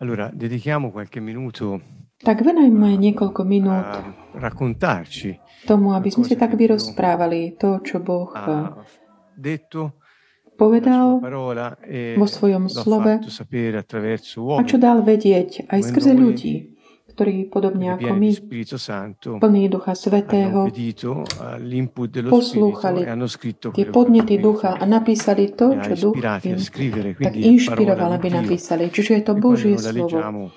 Allora, dedichiamo qualche minuto Tak venajme niekoľko minút tomu, aby sme si tak vyrozprávali to, čo Boh la povedal e vo svojom slove. a čo dal vedieť? Aj skrze ľudí, ktorí podobne ako my, plní Ducha Svetého, poslúchali e tie podnety ducha a napísali to, čo duch im tak inšpiroval, aby napísali. Čiže je to E Božie slovo.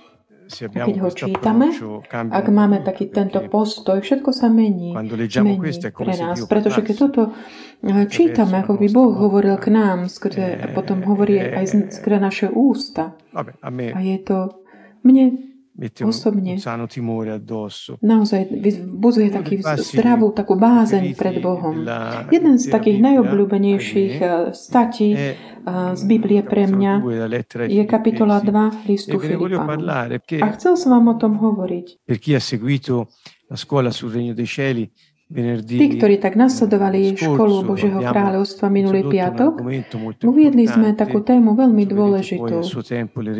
A keď ho čítame, ak máme taký tento postoj, všetko sa mení, mení pre nás. Pretože keď toto eh, čítame, ako by Boh hovoril k nám, skrze, a potom hovorí aj z- skrze naše ústa. A je to mne osobne naozaj vzbudzuje taký zdravú takú bázeň pred Bohom. Jeden z takých najobľúbenejších eh, statí è eh, z Biblie pre mňa 2 della lettera ai je kapitola Filippesi. 2 listu E Filipanom. A chcel som vám o tom hovoriť. per chi ha seguito la scuola sul Regno dei Cieli Tí, ktorí tak nasledovali scorso školu Božieho kráľovstva minulý piatok, uviedli sme takú tému veľmi dôležitú,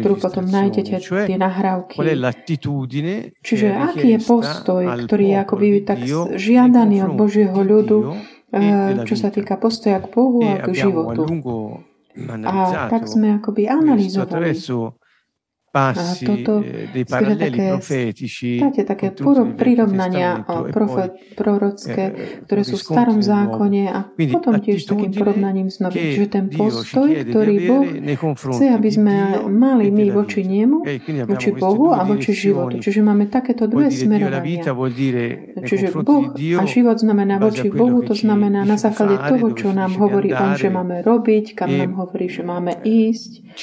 ktorú potom nájdete tie nahrávky. Čiže è aký je postoj, ktorý je akoby tak žiadaný od Božieho ľudu, e eh, čo sa týka postoja k Bohu E a k životu. A tak sme akoby analyzovali passi toto eh, dei paralleli také, profetici také, také prirovnania eh, e profe, prorocké, eh, ktoré sú v starom zákone a potom tiež takým porovnaním s novým. Čiže ten postoj, ktorý Boh chce, aby sme Dio mali e my voči nemu, voči Bohu a voči životu. Čiže máme takéto dve e smerovania. Čiže Boh a život znamená voči Bohu, to znamená na základe toho, čo nám hovorí On, že máme robiť, kam e nám hovorí, že máme ísť.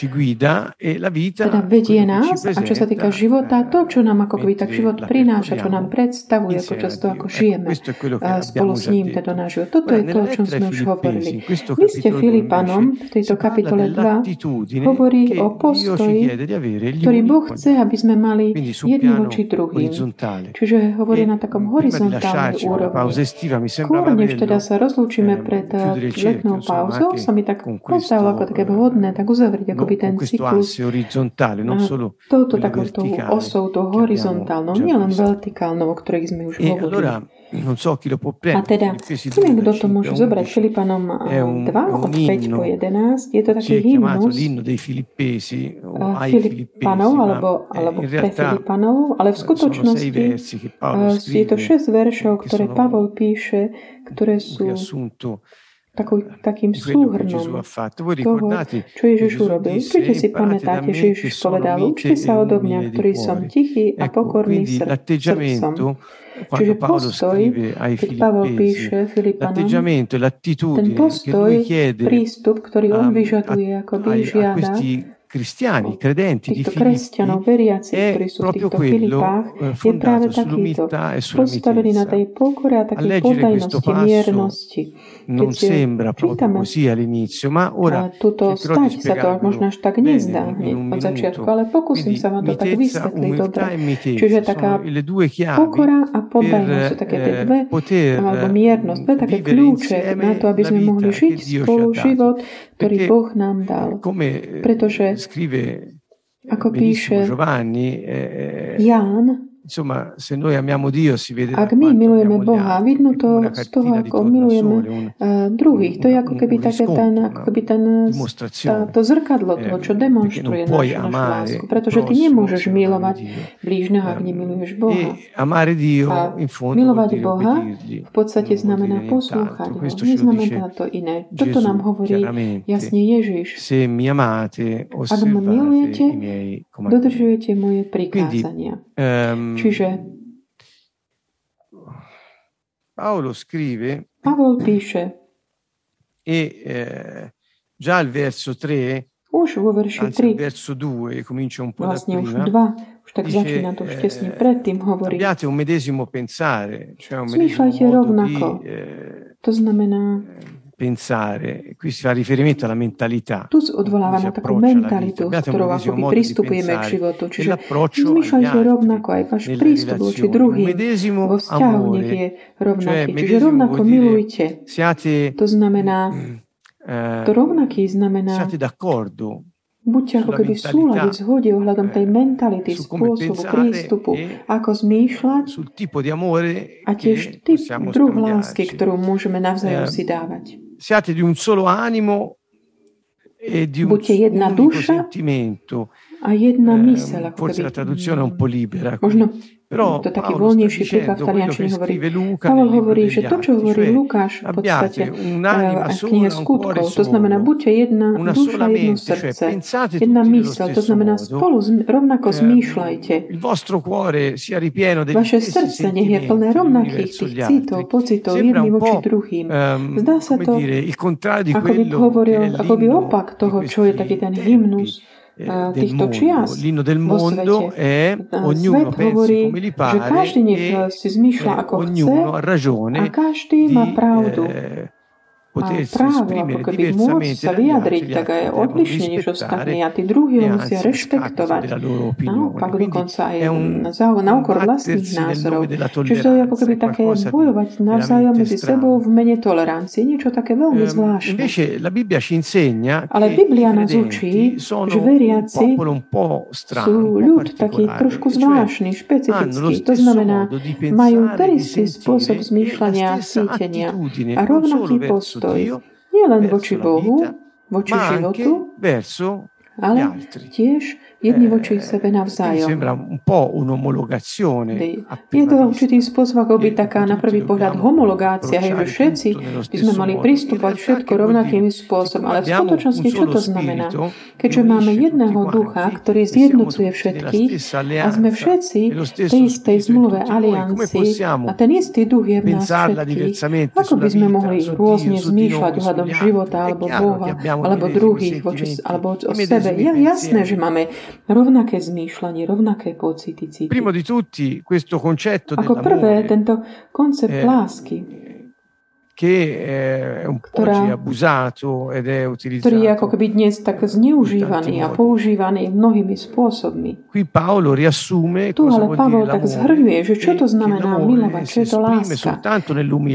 e la vita Teda vedie ci nás a čo sa týka života, to, čo nám ako keby tak život prináša, čo nám predstavuje počas toho, ako žijeme spolu s ním, teda náš život. Toto je to, o čom sme už hovorili. Liste capitolo 2 Filipanom, v tejto kapitole 2, dell'attitudine hovorí o postoji, ktorý Boh chce, aby sme mali piano voči druhým. Čiže hovorí E na takom horizontálnej úrovni. Skôr, než teda sa rozlúčime ehm, pred eh, letnou pauzou, sa mi tak pozdalo ako také vhodné, tak uzavrieť no, akoby ten cyklus touto quello takou tou verticale osou, abbiamo horizontálnou, nielen vertikálnou, o ktorej sme už E hovorili. può A teda, neviem, 2 kto to 5 môže zobrať. 11 Filipanom è un, 2 è od un 5 po inno 11. Je to taký hymnus Filipanov, alebo, eh, alebo in pre Filipanov, ale v skutočnosti eh, je to scrive 6 veršov, ktoré Pavol píše, ktoré sú takou, takým súhrnom toho, čo Ježiš urobil. Určite si pamätáte, že Ježiš povedal, učte e sa odo mňa, ktorý som tichý a pokorný srdcom. Čiže postoj, keď Filippesi, píše Filipanom, e ten postoj, prístup, ktorý on vyžaduje, akoby ai- a žiada questi cristiani, credenti di kresťanov, veriaci, è ktorí sú v týchto Filipách, je práve fondato takýto, sull'umiltà sulla postavený na mitezza. tej pokore a takej podajnosti, miernosti. si sembra čítame così all'inizio, ma ora a tuto cercherò di stať sa to možno až tak nezdá hneď od začiatku, ale pokúsim sa vám to tak vysvetliť dobre. Čiže taká pokora a podajnosť sú také tie dve, alebo miernosť, dve také vivere kľúče insieme na to, aby la sme mohli vita žiť che Dio ci spolu ha dato. život, ktorý Perché, Boh nám dal. come Pretože, scrive ako benissimo píše Giovanni, eh, Ján, ak my milujeme Boha, vidno to z toho, ako milujeme uh, druhých. To je ako keby un také ten, riscontro, ako una keby ten, dimostrazione. tá, to zrkadlo Eh, čo perché non demonstruje našu, lásku. Pretože ty nemôžeš milovať blížneho, ak Ehm, nemiluješ Boha. E amare Dio A milovať Boha v podstate znamená poslúchať ho. Neznamená to iné. Toto nám hovorí jasne Ježiš. Ak ma milujete, dodržujete moje prikázania. Ehm, Čiže Paolo scrive Pavol píše, e eh, già al verso 3, už vo verši anzi al 3, verso 2, comincia un po' da vlastne už prima, 2, už tak dice, začína to už tesne predtým hovorí. abbiate un medesimo pensare, cioè un medesimo rovnako. di eh, To znamená, pensare. Qui si fa riferimento alla mentalità. tu odvoláva na takú mentalitu, s ktorou akoby pristupujeme k životu. e Čiže altri rovnako aj váš prístup voči druhým vo vzťahu nech je rovnaký. Čiže rovnako milujte. To znamená, to rovnaký znamená, buďte ako keby v súlade, v zhode ohľadom tej mentality, spôsobu, prístupu, e ako zmýšľať a tiež typ, druh lásky, ktorú môžeme navzájom si dávať. Siate di un solo animo e di un, jedna duša sentimento. A jedna Eh, myseľ, ako forse la traduzione è un po' libera. Možno Però to taký voľnejší príklad v taliančine hovorí. libro hovorí, že to, čo hovorí Lukáš v podstate eh, v knihe skutkov, to znamená, buďte jedna duša, jedno srdce, jedna myseľ, to znamená spolu rovnako Eh, zmýšľajte. degli Vaše srdce nech je plné rovnakých tých citov, pocitov jedný voči druhým. ehm, Zdá sa to, ako by hovoril, ako by opak toho, čo je taký ten hymnus eh, eh, týchto mondo. čias L'inno del vo mondo svete. è Eh, ognuno Svet pensi hovorí, come gli že pare každý nech e eh, si zmýšľa eh, ako chce ognuno ha a ragione každý má di pravdu. Právo, ako keby môcť sa altri, vyjadriť tak aj devono odlišne než ostatní a tí druhí musia rešpektovať. opinione. Naopak, dokonca aj na úkor vlastných názorov. della Čiže to je ako keby také bojovať navzájom medzi sebou v mene tolerancie. Niečo také veľmi zvláštne. Ale Biblia nás učí, že veriaci sú ľud taký trošku e zvláštny, špecifický. To znamená, majú ten istý spôsob e zmýšľania a cítenia a rovnaký verso postoj. Dio, Nie len verso voči Bohu, voči životu, ale altri. tiež jedni Eh, voči sebe navzájom. sembra un po' un'omologazione Je to vista. určitý spôsob, ako by che taká na prvý pohľad homologácia, hej, že všetci by sme mali realtà všetko rovnakým spôsobom, ale v skutočnosti čo to znamená? Keďže máme jedného ducha, ktorý e siamo zjednocuje všetkých a sme všetci v tej istej zmluve aliancii a ten istý duch je v nás všetkých. Ako by sme mohli rôzne zmýšľať ohľadom života alebo Boha alebo druhých voči, alebo o sebe. Je jasné, že máme rovnaké zmýšľanie, rovnaké pocity, city. Primo di tutti questo concetto Ako prvé, tento koncept lásky, Ktorá- ktorý je ako keby dnes tak zneužívaný a používaný mnohými spôsobmi. Tu ale Pavol tak zhrňuje, že čo e to che znamená milovať, čo je to láska.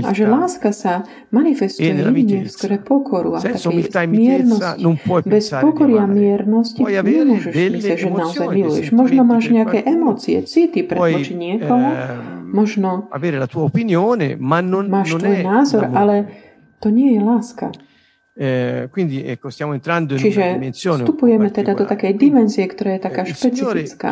A že láska sa manifestuje E jedine skrze pokoru a takej miernosti. Bez pokory a miernosti nemôžeš myslieť, že naozaj miluješ. Možno máš nejaké emócie, city pre voči niekomu, ehm, možno avere la tua opinione, ma non, máš non tvoj è názor, l'amore. ale to nie je láska. Eh, quindi ecco, stiamo entrando in una Čiže dimensione un po' vstupujeme teda do takej dimenzie, ktorá je taká eh, il Signore špecifická.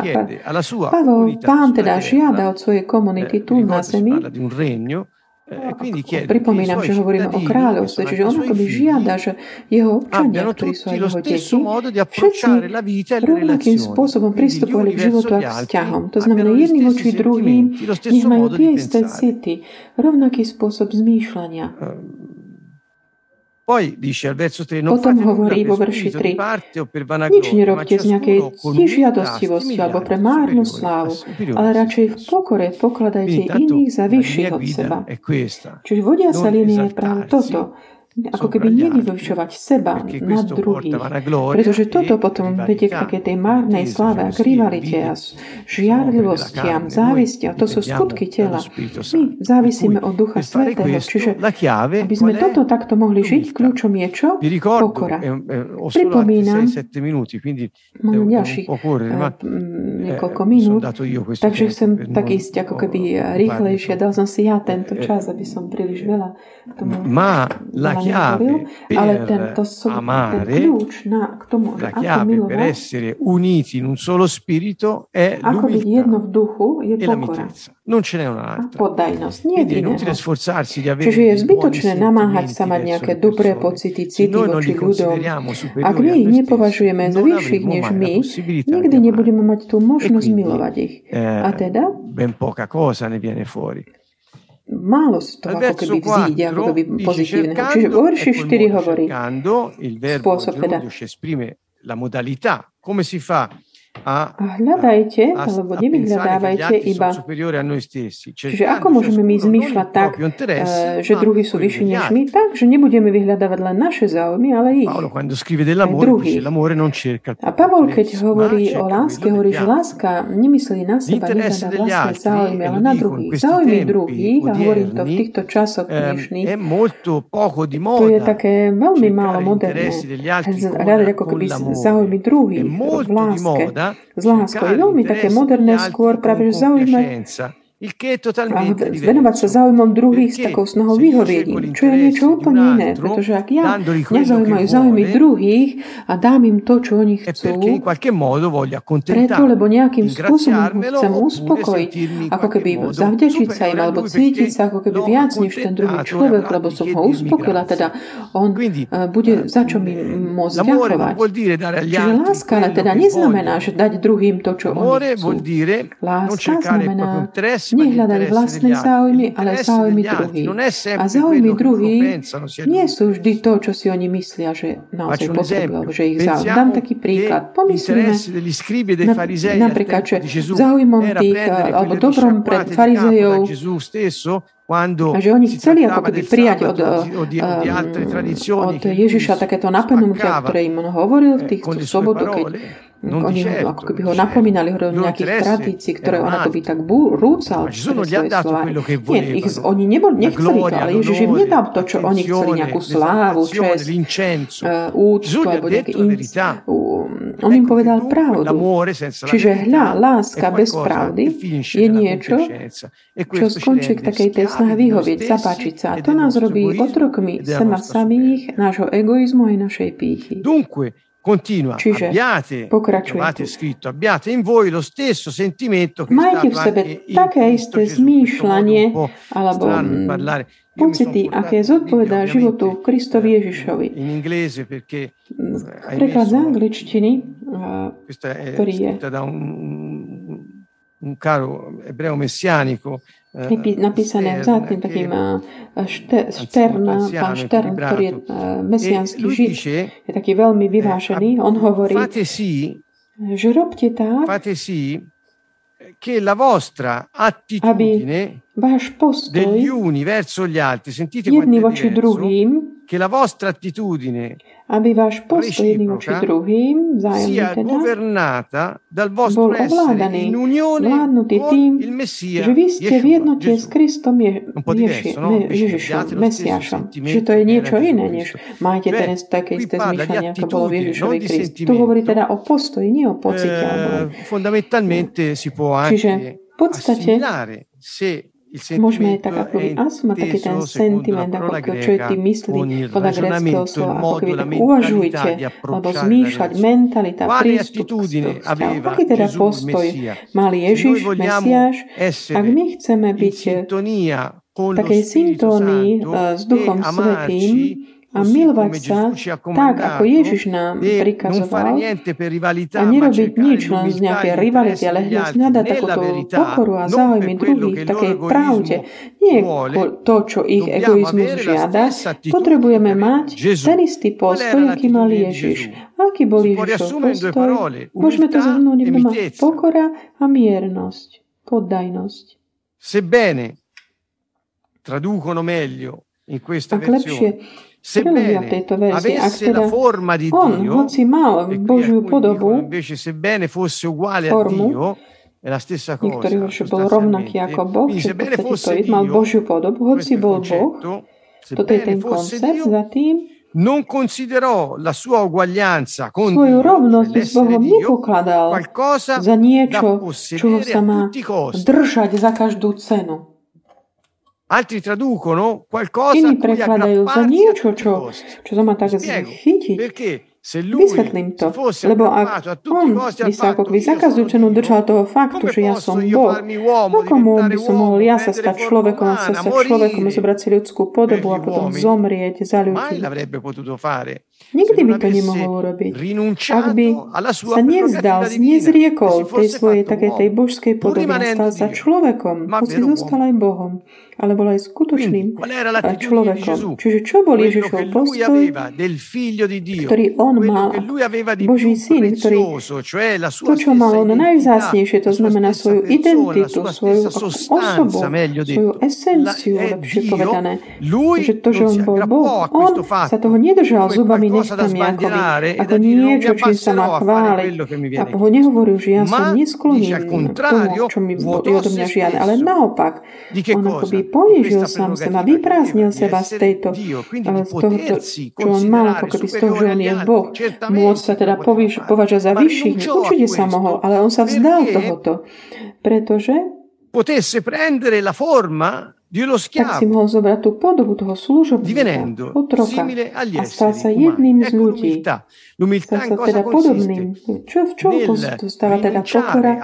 Pavol, pán teda žiada od svojej komunity eh, tu na zemi, regno, e che i pripomínam, že hovoríme o kráľovstve, čiže anche on akoby žiada, že jeho občania, ktorí sú aj jeho deti, všetci e rovnakým spôsobom pristupovali k životu a k vzťahom. To znamená, jedni voči druhým, nech majú tie isté city, rovnaký spôsob zmýšľania. Ehm, Poi dice al verso 3, non Potom hovorí vo verši spirito di 3, parte o per Nič nerobte z nejakej stimi alebo pre márnu slávu, ale radšej v pokore pokladajte iných za vyšších od seba. Čiže vodiaca Non línia je práve toto. Ako keby nevyvyšovať seba nad druhých. Pretože toto potom vedie k takej tej márnej sláve a k rivalite a žiarlivostiam, závisti. A to sú skutky tela. My závisíme od Ducha Svetého. Čiže aby sme toto takto mohli žiť, kľúčom je čo? Pokora. Pripomínam, 6-7 minuti, quindi Mám ďalších eh, eh, niekoľko minút, takže chcem tak ísť ako keby rýchlejšie. Dal som si ja tento Eh, čas, aby som príliš veľa tomu Nehovoril, ale per tento ten amare, kľúč na, k tomu, la chiave per milovať, essere uniti in un solo spirito è ako byť jedno l'umiltà v duchu, je e pokora. Non ce n'è a un'altra. poddajnosť. Nie è iného. inutile sforzarsi di avere Čiže je zbytočné namáhať sa mať nejaké dobré pocity, city voči ľuďom. Ak my a ich nepovažujeme za vyšších než my, nikdy nebudeme mať tú E možnosť milovať ich. A eh, teda ben poca cosa ne viene fuori. Málo z toho Al ako verso keby vzíde, ako 4 keby dice pozitívneho. Čiže cercando, vo verši ecco il 4 modo hovorí, cercando, il verbo spôsob teda. gerundio ci esprime la modalità, come si fa a hľadajte, alebo nevyhľadávajte iba. Čiže ako môžeme my zmýšľať tak, eh, že druhí sú vyšší než my, tak, že nebudeme vyhľadávať len naše záujmy, ale ich. Druhých. A Pavol, keď hovorí o láske, hovorí, že láska nemyslí na seba, nehľadá vlastné záujmy, ale na druhých. Záujmy druhých, a hovorím to v týchto časoch ehm, dnešných, to je také veľmi málo moderné. Hľadať ako keby záujmy druhých v láske z láskou. Je veľmi také moderné skôr práve, že zaujímať a venovať sa záujmom druhých s takou snahou vyhovieť im, čo je niečo úplne iné. Pretože ak ja nezaujímajú záujmy druhých a dám im to, čo oni chcú, preto, lebo nejakým spôsobom chcem uspokojiť, ako keby zavďačiť sa im, alebo cítiť sa ako keby viac než ten druhý človek, lebo som ho uspokojila, teda on eh, bude za čo mi môcť ďakovať. Čiže láska ale teda neznamená, že dať druhým to, čo oni chcú. Láska znamená nehľadať vlastné záujmy, ale záujmy druhých. A záujmy druhých nie sú vždy to, čo si oni myslia, že naozaj potrebujú, že ich záujem. Dám taký príklad. Pomyslíme na, napríklad, že záujmom tých, alebo dobrom pred farizejov, a že oni chceli ako keby prijať od, od Ježiša takéto napomenutia, ktoré im on hovoril v týchto sobotu, keď oni ho, ako keby ho napomínali o nejakých tradícií, ktoré on ako by tak rúcal svoje slova. Nie, ich, oni nebo, nechceli to, ale Ježiš im nedal to, čo oni chceli, nejakú slávu, čest, uh, úctu alebo nejaké inc. On im povedal pravdu. Čiže hľa, láska bez pravdy je niečo, čo skončí k takej tej snahe vyhovieť, zapáčiť sa. A to nás robí otrokmi seba samých, nášho egoizmu aj našej pýchy. Continua, Čiže abbiate, trovate scritto, abbiate in voi lo stesso sentimento che Majte v sebe také isté zmýšľanie alebo pocity, aké zodpovedá životu Kristovi Ježišovi. Mm, Preklad z angličtiny, ktorý je un, caro ebreo messianico napísané vzácným takým Štern, pán Štern, ktorý je mesiánsky žid, je taký veľmi vyvážený. On hovorí, že robte tak, che la vostra attitudine degli uni verso gli altri, sentite jedni voči druhým, che la vostra attitudine aby váš postoj jedným voči druhým, vzájomne teda, bol ovládaný, vládnutý tým, že vy ste v jednote s Kristom Je, Ježi, me, Ježišom, Mesiašom. Že to je niečo iné, než máte teraz také isté zmýšľanie, ako bolo v Ježišovi Krist. Tu hovorí teda o postoji, nie o pocite. Čiže v podstate Môžeme tak ako by asma taký ten sentiment, ako čo je tým myslí podľa greckého slova, ako keby tak uvažujte, alebo zmýšľať mentalita, prístup k. Aký teda postoj? Mali Ježiš, Mesiáš, ak my chceme byť v takej syntónii s Duchom Svetým, a milovať sa tak, ako Ježiš nám prikazoval a nerobiť nič len z nejakej rivality, ale hľadať takúto pokoru a záujmy druhých takej pravde. Nie to, čo ich egoizmus žiada. Potrebujeme mať ten istý postoj, aký mal Ježiš. Aký bol Ježišov postoj? Môžeme to zhrnúť doma. Pokora a miernosť. Poddajnosť. Sebbene traducono meglio in questa versione v tejto verzii. Ak teda on, hoci mal Božiu podobu, formu, Niektorí hovorí, že bol rovnaký ako Boh, že v podstate to mal Božiu podobu, hoci bol Boh. Toto je ten koncept za tým, non considerò la sua uguaglianza con svoju rovnosť s Bohom nepokladal za niečo, čoho sa má držať za každú cenu. Altri traducono qualcosa Iní prekladajú za niečo, čo, čo sa má tak chytiť. Vysvetlím to, lebo ak on by sa ako keby za každú cenu držal toho faktu, že ja som Boh, ako by som mohol ja sa stať človekom a sa stať človekom zobrať si ľudskú podobu a potom zomrieť za ľudí. Nikdy by to nemohol urobiť. Ak by sa nevzdal, nezriekol tej svojej takej tej božskej podoby a stal sa človekom, hoci zostal aj Bohom, ale bol aj skutočným človekom. Čiže čo bol Ježišov postoj, ktorý on mal Boží syn, ktorý to, čo mal on najvzácnejšie, to znamená svoju identitu, svoju osobu, svoju esenciu, lepšie povedané. Že to, že on bol Boh, on sa toho nedržal zubami nechtami Jakovi, ako niečo, čím sa má chváliť. A ho nehovoril, že ja som neskloním tomu, čo mi odo mňa žiadne, ale naopak, on akoby ponížil sám seba, vyprázdnil seba z tejto, z tohoto, čo on mal, ako keby z toho, že on je Boh. Môcť sa teda považať za vyšší, určite sa mohol, ale on sa vzdal tohoto, pretože potesse prendere la forma tak si mohol zobrať tú podobu toho služobníka, otroka a stal sa jedným z ľudí. Stal sa teda podobným. Čo, v čom stáva teda pokora?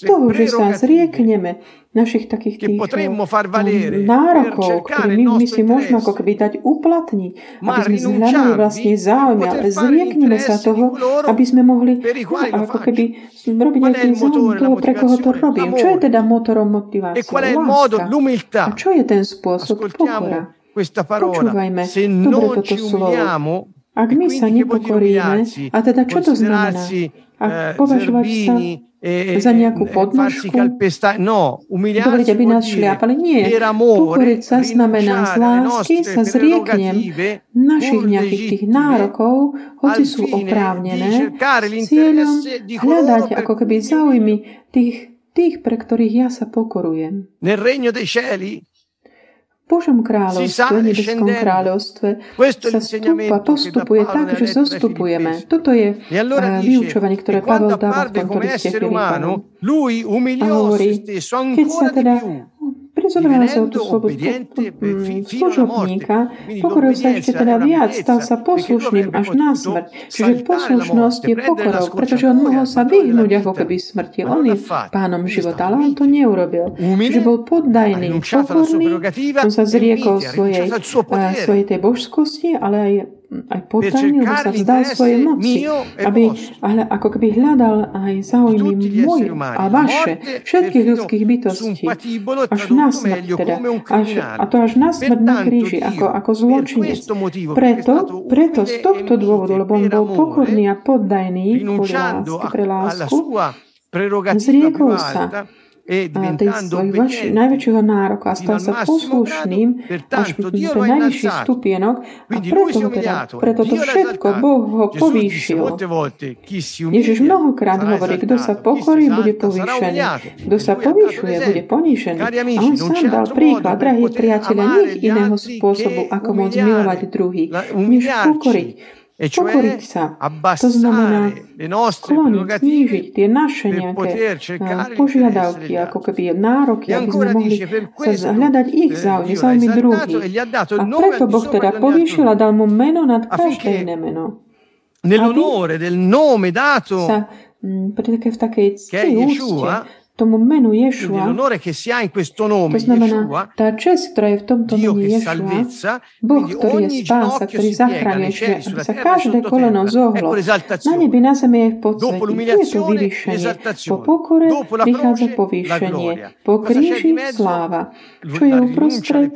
Toho, že sa zriekneme našich takých tých eh, nárokov, ktoré my, my si môžeme ako keby dať uplatniť, aby sme zhľadali vlastne záujmy, ale zriekneme sa toho, aby sme mohli ako keby robiť aj tým záujmy toho, pre koho to robím. Čo je teda motorom motivácie? Láska. A čo je ten spôsob? Pokora. Počúvajme dobre toto slovo. Ak my sa nepokoríme, a teda čo to znamená? Eh, považovať sa E, za nejakú e, podnožku. No, Dovoliť, aby nás šliapali. Nie. Pokoriť sa znamená z lásky sa zrieknem našich nejakých tých nárokov, hoci sú oprávnené, cieľom hľadať ako keby záujmy tých, tých, pre ktorých ja sa pokorujem. Nel regno dei cieli Božom kráľovstve, nebeskom kráľovstve sa stúpa, postupuje tak, že zostupujeme. Toto je e uh, vyučovanie, ktoré Pavel dáva v tomto liste Filipánu. A hovorí, keď sa teda Prizobrala sa tú slobodu. Služobníka, pokoril sa ešte teda viac, stal sa poslušným až na smrť. Čiže poslušnosť je pokorou, pretože on mohol sa vyhnúť ako keby smrti. On je pánom života, ale on to neurobil. Čiže bol poddajný, pokorný, on sa zriekol svojej, svojej tej božskosti, ale aj aj potajne, lebo sa vzdal svojej moci, aby ale ako keby hľadal aj záujmy moje a vaše, všetkých ľudských bytostí, až na smrť teda, až, a to až na smrť na kríži, ako, ako zločinec. Preto, preto z tohto dôvodu, lebo on bol pokorný a poddajný kvôli lásky, pre lásku, zriekol sa tej svojich najväčšieho nároka a stal sa poslušným až ten najvyšší stupienok. A preto, teda, preto to všetko Boh ho povýšil. Ježiš mnohokrát hovorí, kto sa pokorí, bude povýšený. Kto sa povýšuje, bude ponížený. A on sám dal príklad, drahí priateľe, nech iného spôsobu, ako môcť milovať druhých, než pokoriť E Pokoriť sa, to znamená skloniť, znížiť tie naše nejaké požiadavky, ako keby nároky, aby sme mohli sa hľadať ich záujmy, záujmy druhých. A preto Boh teda povýšil a dal mu meno nad každé iné meno. Nell'onore del nome dato sa, v takej cti úcte tomu menu Ješua, to znamená, tá čest, ktorá je v tomto mene Ješua, Boh, ktorý je spása, ktorý zachráňuje, aby sa každé koleno zohlo. Na nebi, na zemi je v podsveti. Tu je to vyvýšenie. Po pokore prichádza povýšenie. Po kríži sláva. Čo je uprostred?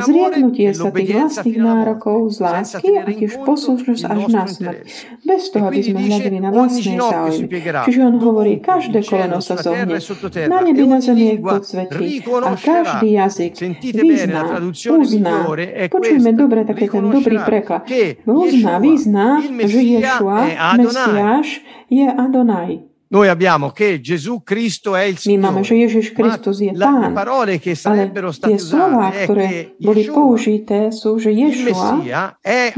Zrieknutie sa tých vlastných nárokov z lásky a tiež poslušnosť až na smrť. Bez toho, aby sme hľadili na vlastné záujmy. Čiže on hovorí, každé koleno sa zohne na nebi na zemi je podsvetí a každý jazyk vyzná, uzná. Počujeme dobre také ten dobrý preklad. Uzná, vyzná, že Ješua, Mesiáš, je Adonai. Noi abbiamo che Gesù Cristo è il Signore. Že Ježiš Kristus je Pán. Ale tie slova, ktoré boli použité, sú, že Ješua, je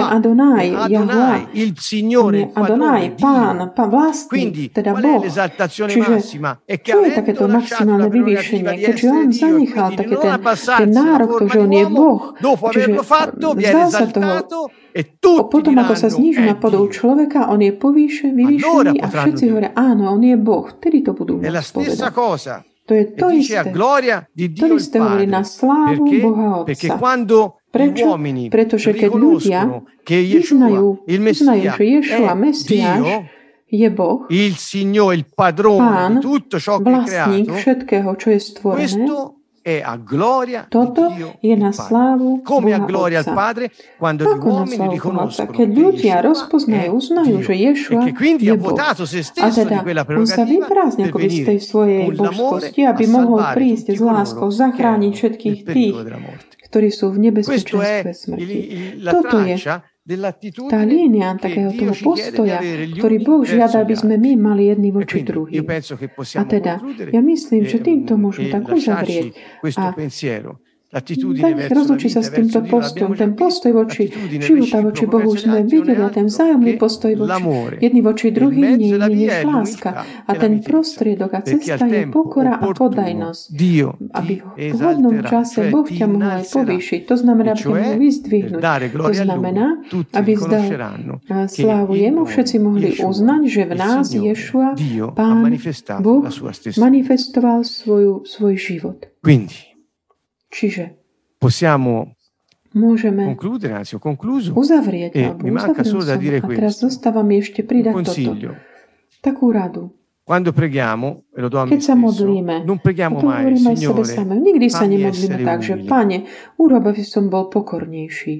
Adonai, Jahua. Il Signore, Adonai, Pán, Pán vlastný, teda Boh. Čiže čo je takéto maximálne vyvýšenie? Keďže on zanechal také ten, ten nárok, to, že on je Boh. Čiže vzdal sa toho, E potom, ako sa zniží na podobu človeka, on je povýšen, vyvýšený a všetci hovoria, áno, on je Boh. Vtedy to budú môcť povedať. To je to e isté. To isté hovorí na slávu Boha Otca. Prečo? Pretože keď ľudia vyznajú, vyznajú že Ješua, Mesiáš, je Boh, Pán, vlastník všetkého, čo je stvorené, Toto je na slávu Boha Otca. Ako na slávu Boha Otca? Keď ľudia rozpoznajú, uznajú, že Ješua je Boh. A teda on sa vyprázdne ako z tej svojej božskosti, aby mohol prísť s láskou, zachrániť všetkých tých, ktorí sú v nebezpečenstve smrti. Toto je tá línia takého toho postoja, ktorý Boh žiada, aby sme my mali jedni voči druhým. A teda, ja myslím, že týmto môžeme tak uzavrieť. a tak rozlučí sa s týmto postojom. Ten postoj voči života, voči Bohu sme videli a ten vzájomný postoj voči jedný voči druhým nie je než láska. A ten prostriedok a cesta je pokora a podajnosť. Aby v vhodnom čase Boh ťa mohol aj povýšiť. To znamená, aby ťa mohol vyzdvihnúť. To znamená, aby zdal slávu jemu, všetci mohli uznať, že v nás Ješua, Pán Boh, manifestoval svoju, svoj život. Quindi, possiamo concludere, anzi ho concluso, e mi manca solo da dire ešte pridať toto. Takú radu. Quando preghiamo, e lo do a Keď sa modlíme, non preghiamo mai, Signore, sebe same. Nikdy sa nemodlíme tak, že Pane, urob, aby som bol pokornejší.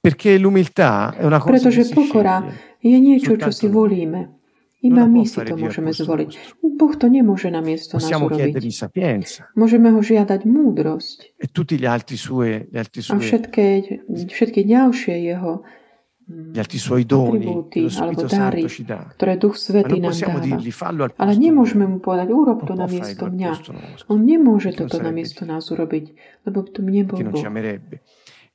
Perché l'umiltà è una cosa Pretože pokora je niečo, čo si volíme. Iba my si to môžeme zvoliť. Boh to nemôže na miesto nás urobiť. Môžeme ho žiadať múdrosť. E a všetky, všetky ďalšie jeho gli altri suoi doni, atribúty, alebo dary, ktoré Duch Svetý nám dáva. Ale nemôžeme mu povedať, urob to na miesto mňa. On nemôže toto na miesto nás urobiť, lebo by to nebol Boh.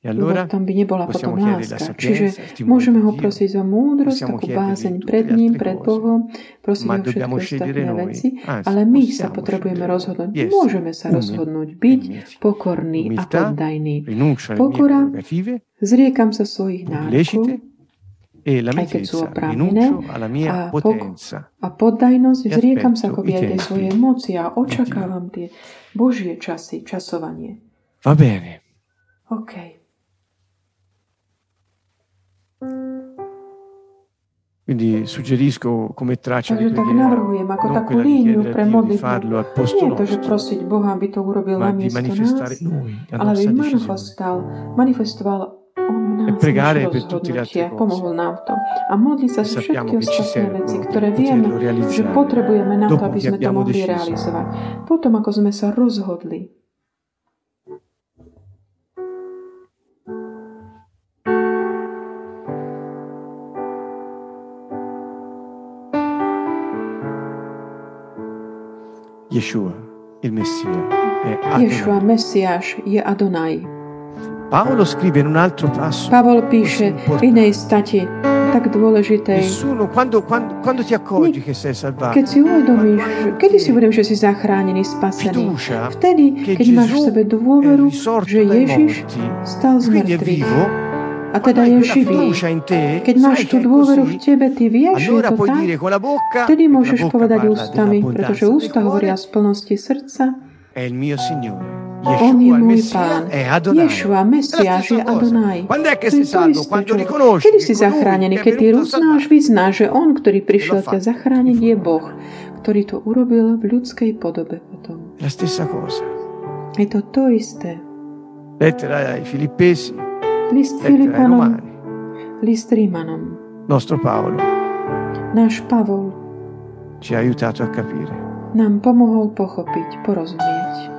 Allora, tam by nebola potom láska. Čiže môžeme ho prosiť za múdrosť, takú bázeň pred ním, pred Bohom, prosiť o všetky ostatné veci, ale my sa potrebujeme rozhodnúť. Môžeme sa rozhodnúť byť pokorný a poddajný. Pokora, zriekam sa svojich nárokov, e keď sú oprávnené, a, pok- a poddajnosť, zriekam sa akoby aj tej svojej moci a očakávam tie Božie časy, časovanie. Va bene. OK. Quindi suggerisco come traccia Takže tak navrhujem ako takú líniu pre modlitbu. Nie je to, že prosiť Boha, aby to urobil na miesto nás, ale aby manifestoval, manifestoval on nás naše rozhodnutie, pomohol nám v tom. A modli sa za všetky ostatné veci, ktoré vieme, že potrebujeme na to, aby sme to mohli realizovať. Potom, ako sme sa rozhodli Yeshua, il Messia, è Adonai. Yeshua, Messiáš, je Adonai. Paolo scrive in un altro passo. Pavol píše v inej stati tak dôležitej. Nessuno, quando, quando, quando ti accorgi che sei salvato, keď si uvedomíš, kedy si uvedomíš, že si zachránený, spasený, vtedy, keď máš v sebe dôveru, že Ježiš stal z mŕtvych a teda je živý. Keď máš tú dôveru v tebe, ty vieš, že to tak, vtedy môžeš povedať ústami, pretože ústa hovoria z plnosti srdca. On je môj pán. Ješua, Mesiáš je Adonaj. Kedy si zachránený? Keď ty uznáš, vyznáš, že On, ktorý prišiel ťa zachrániť, je Boh, ktorý to urobil v ľudskej podobe potom. Je to to isté. Lettera ai Filippesi List Filipanom, list Rimanom. Nostro Paolo. Náš Pavol ci ha aiutato a capire. Nám pomohol pochopiť, porozumieť.